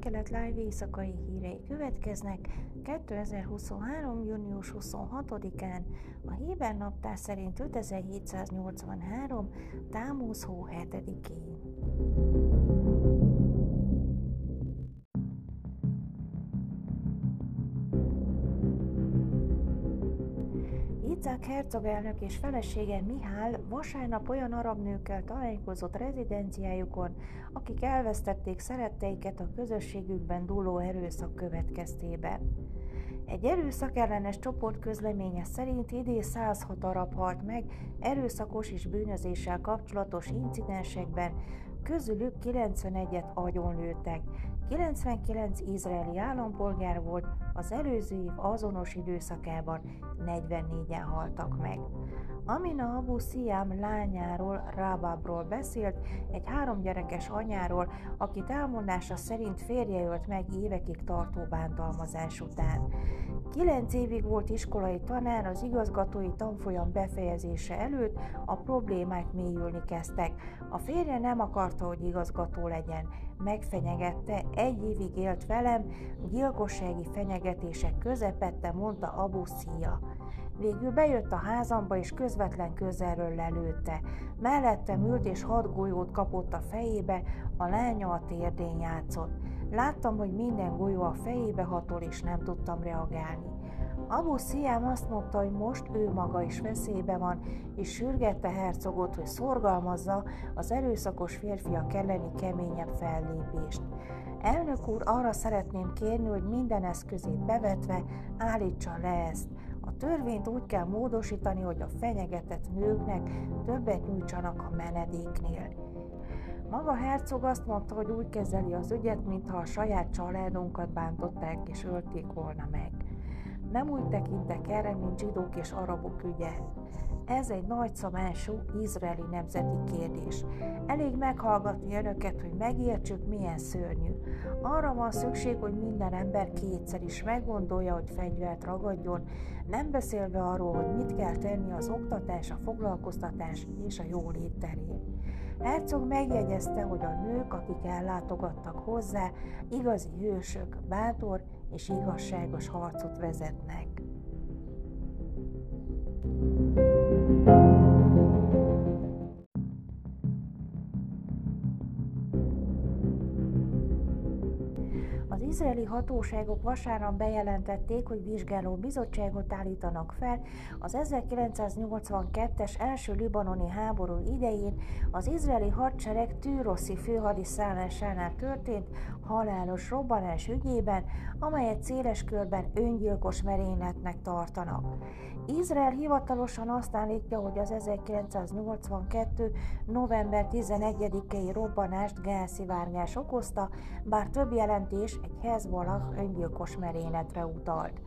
Kelet Live éjszakai hírei következnek 2023. június 26-án, a Héber naptár szerint 5783. Támúz hó 7-én. Itzák hercogelnök és felesége Mihály vasárnap olyan arab nőkkel találkozott rezidenciájukon, akik elvesztették szeretteiket a közösségükben dúló erőszak következtében. Egy erőszak ellenes csoport közleménye szerint idén 106 arab halt meg erőszakos és bűnözéssel kapcsolatos incidensekben, közülük 91-et agyonlőttek. 99 izraeli állampolgár volt, az előző év azonos időszakában 44-en haltak meg. Amina Abu Siam lányáról, Rababról beszélt, egy három gyerekes anyáról, akit elmondása szerint férje ölt meg évekig tartó bántalmazás után. Kilenc évig volt iskolai tanár, az igazgatói tanfolyam befejezése előtt a problémák mélyülni kezdtek. A férje nem akarta, hogy igazgató legyen. Megfenyegette, egy évig élt velem, gyilkossági fenyegetések közepette, mondta Abu Szia. Végül bejött a házamba, és közvetlen közelről lelőtte. Mellettem ült, és hat golyót kapott a fejébe, a lánya a térdén játszott. Láttam, hogy minden golyó a fejébe hatol, és nem tudtam reagálni. Abu Sziám azt mondta, hogy most ő maga is veszélybe van, és sürgette hercogot, hogy szorgalmazza az erőszakos férfiak elleni keményebb fellépést. Elnök úr, arra szeretném kérni, hogy minden eszközét bevetve állítsa le ezt. A törvényt úgy kell módosítani, hogy a fenyegetett nőknek többet nyújtsanak a menedéknél. Maga hercog azt mondta, hogy úgy kezeli az ügyet, mintha a saját családunkat bántották és ölték volna meg. Nem úgy tekintek erre, mint zsidók és arabok ügye. Ez egy nagyszabású izraeli nemzeti kérdés. Elég meghallgatni önöket, hogy megértsük, milyen szörnyű. Arra van szükség, hogy minden ember kétszer is meggondolja, hogy fegyvert ragadjon, nem beszélve arról, hogy mit kell tenni az oktatás, a foglalkoztatás és a jólét terén. Herzog megjegyezte, hogy a nők, akik ellátogattak hozzá, igazi hősök, bátor és igazságos harcot vezetnek. Izraeli hatóságok vasárnap bejelentették, hogy vizsgáló bizottságot állítanak fel az 1982-es első libanoni háború idején az izraeli hadsereg tűroszi főhadiszállásánál történt halálos robbanás ügyében, amelyet széles körben öngyilkos merényletnek tartanak. Izrael hivatalosan azt állítja, hogy az 1982. november 11-i robbanást gázszivárgás okozta, bár több jelentés egy Hezbollah öngyilkos merényletre utalt.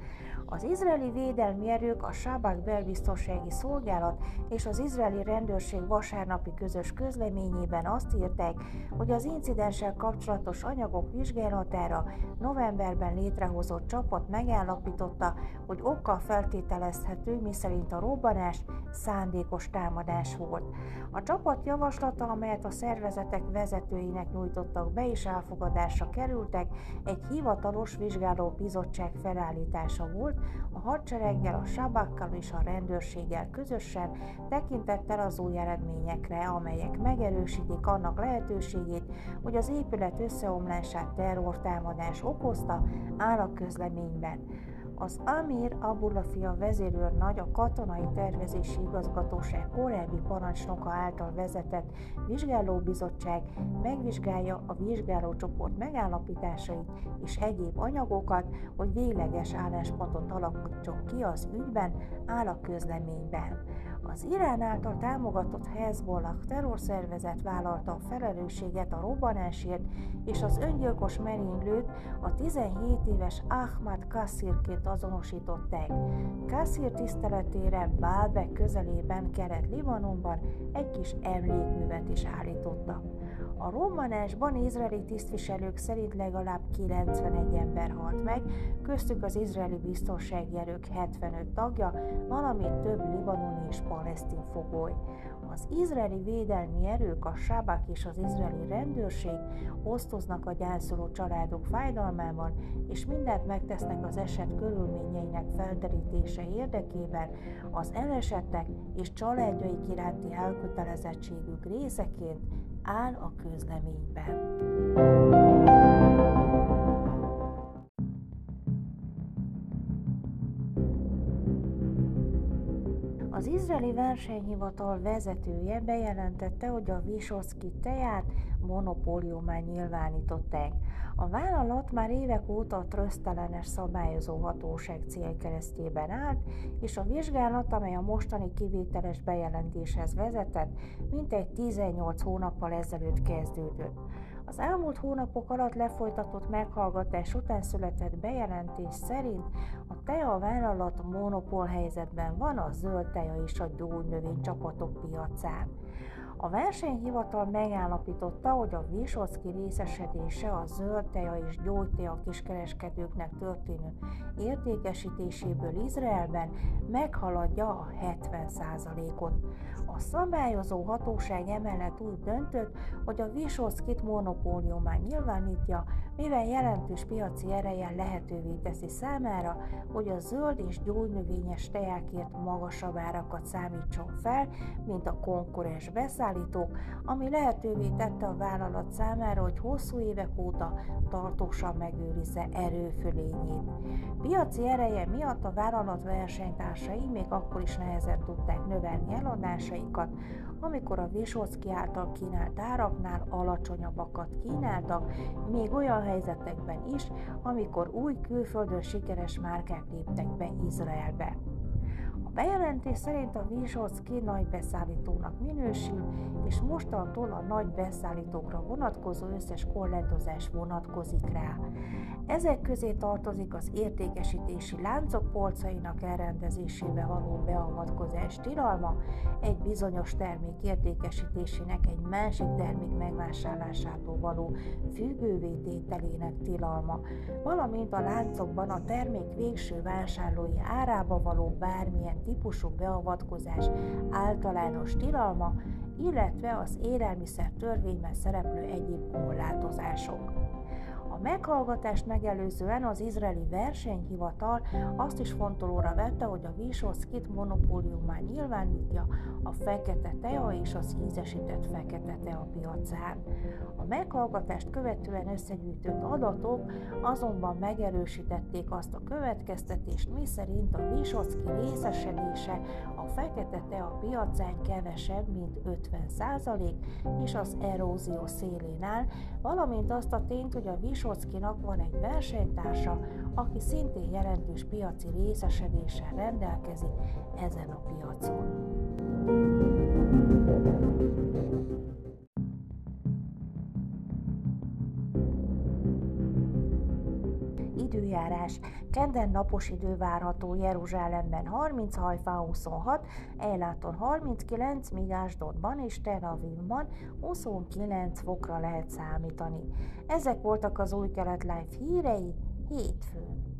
Az izraeli védelmi erők, a Sábák belbiztonsági szolgálat és az izraeli rendőrség vasárnapi közös közleményében azt írták, hogy az incidenssel kapcsolatos anyagok vizsgálatára novemberben létrehozott csapat megállapította, hogy okkal feltételezhető, miszerint a robbanás szándékos támadás volt. A csapat javaslata, amelyet a szervezetek vezetőinek nyújtottak be és elfogadásra kerültek, egy hivatalos vizsgáló bizottság felállítása volt, a hadsereggel, a sabakkal és a rendőrséggel közösen tekintettel az új eredményekre, amelyek megerősítik annak lehetőségét, hogy az épület összeomlását terrortámadás okozta, áll a közleményben. Az Amir Abulafia vezérőrnagy a katonai tervezési igazgatóság korábbi parancsnoka által vezetett vizsgálóbizottság megvizsgálja a vizsgálócsoport megállapításait és egyéb anyagokat, hogy végleges álláspontot alakítson ki az ügyben, áll a közleményben. Az Irán által támogatott Hezbollah terrorszervezet vállalta a felelősséget a robbanásért, és az öngyilkos merénylőt a 17 éves Ahmad Kassirként azonosították. Kassir tiszteletére Bálbek közelében Kelet-Libanonban egy kis emlékművet is állítottak. A robbanásban izraeli tisztviselők szerint legalább 91 ember halt meg, köztük az izraeli biztonsági erők 75 tagja, valamint több libanoni és palesztin fogoly. Az izraeli védelmi erők, a sábák és az izraeli rendőrség osztoznak a gyászoló családok fájdalmában, és mindent megtesznek az eset körülményeinek felderítése érdekében az elesettek és családjaik iránti elkötelezettségük részeként áll a közleményben. Az izraeli versenyhivatal vezetője bejelentette, hogy a Vysotsky teát monopóliumán nyilvánították. A vállalat már évek óta a trösztelenes szabályozó hatóság célkeresztjében állt, és a vizsgálat, amely a mostani kivételes bejelentéshez vezetett, mintegy 18 hónappal ezelőtt kezdődött. Az elmúlt hónapok alatt lefolytatott meghallgatás után született bejelentés szerint a TEA vállalat monopól helyzetben van a zöld teja és a gyógynövény csapatok piacán. A versenyhivatal megállapította, hogy a Vysotsky részesedése a zöld teja és gyógyteja kiskereskedőknek történő értékesítéséből Izraelben meghaladja a 70%-ot. A szabályozó hatóság emellett úgy döntött, hogy a Vysotskyt monopóliumán nyilvánítja, mivel jelentős piaci ereje lehetővé teszi számára, hogy a zöld és gyógynövényes tejákért magasabb árakat számítson fel, mint a konkurens beszállítók, ami lehetővé tette a vállalat számára, hogy hosszú évek óta tartósan megőrizze erőfölényét. Piaci ereje miatt a vállalat versenytársai még akkor is nehezen tudták növelni eladásaikat, amikor a Vysotsky által kínált áraknál alacsonyabbakat kínáltak, még olyan helyzetekben is, amikor új külföldön sikeres márkák léptek be Izraelbe bejelentés szerint a Vysotsky nagy beszállítónak minősül, és mostantól a nagy beszállítókra vonatkozó összes korlátozás vonatkozik rá. Ezek közé tartozik az értékesítési láncok polcainak elrendezésébe való beavatkozás tilalma, egy bizonyos termék értékesítésének egy másik termék megvásárlásától való függővé tételének tilalma, valamint a láncokban a termék végső vásárlói árába való bármilyen típusú beavatkozás általános tilalma, illetve az élelmiszer törvényben szereplő egyéb korlátozások meghallgatást megelőzően az izraeli versenyhivatal azt is fontolóra vette, hogy a Vysotskyt monopóliumán nyilvánítja a fekete tea és az ízesített fekete tea piacán. A meghallgatást követően összegyűjtött adatok azonban megerősítették azt a következtetést, miszerint a Vysotsky részesedése fekete tea piacán kevesebb, mint 50% és az erózió szélén áll, valamint azt a tényt, hogy a Trotskynak van egy versenytársa, aki szintén jelentős piaci részesedéssel rendelkezik ezen a piacon. időjárás. Kedden napos idő várható Jeruzsálemben 30, Hajfán 26, Eiláton 39, míg Ásdodban és Tel Avivban 29 fokra lehet számítani. Ezek voltak az új kelet live hírei hétfőn.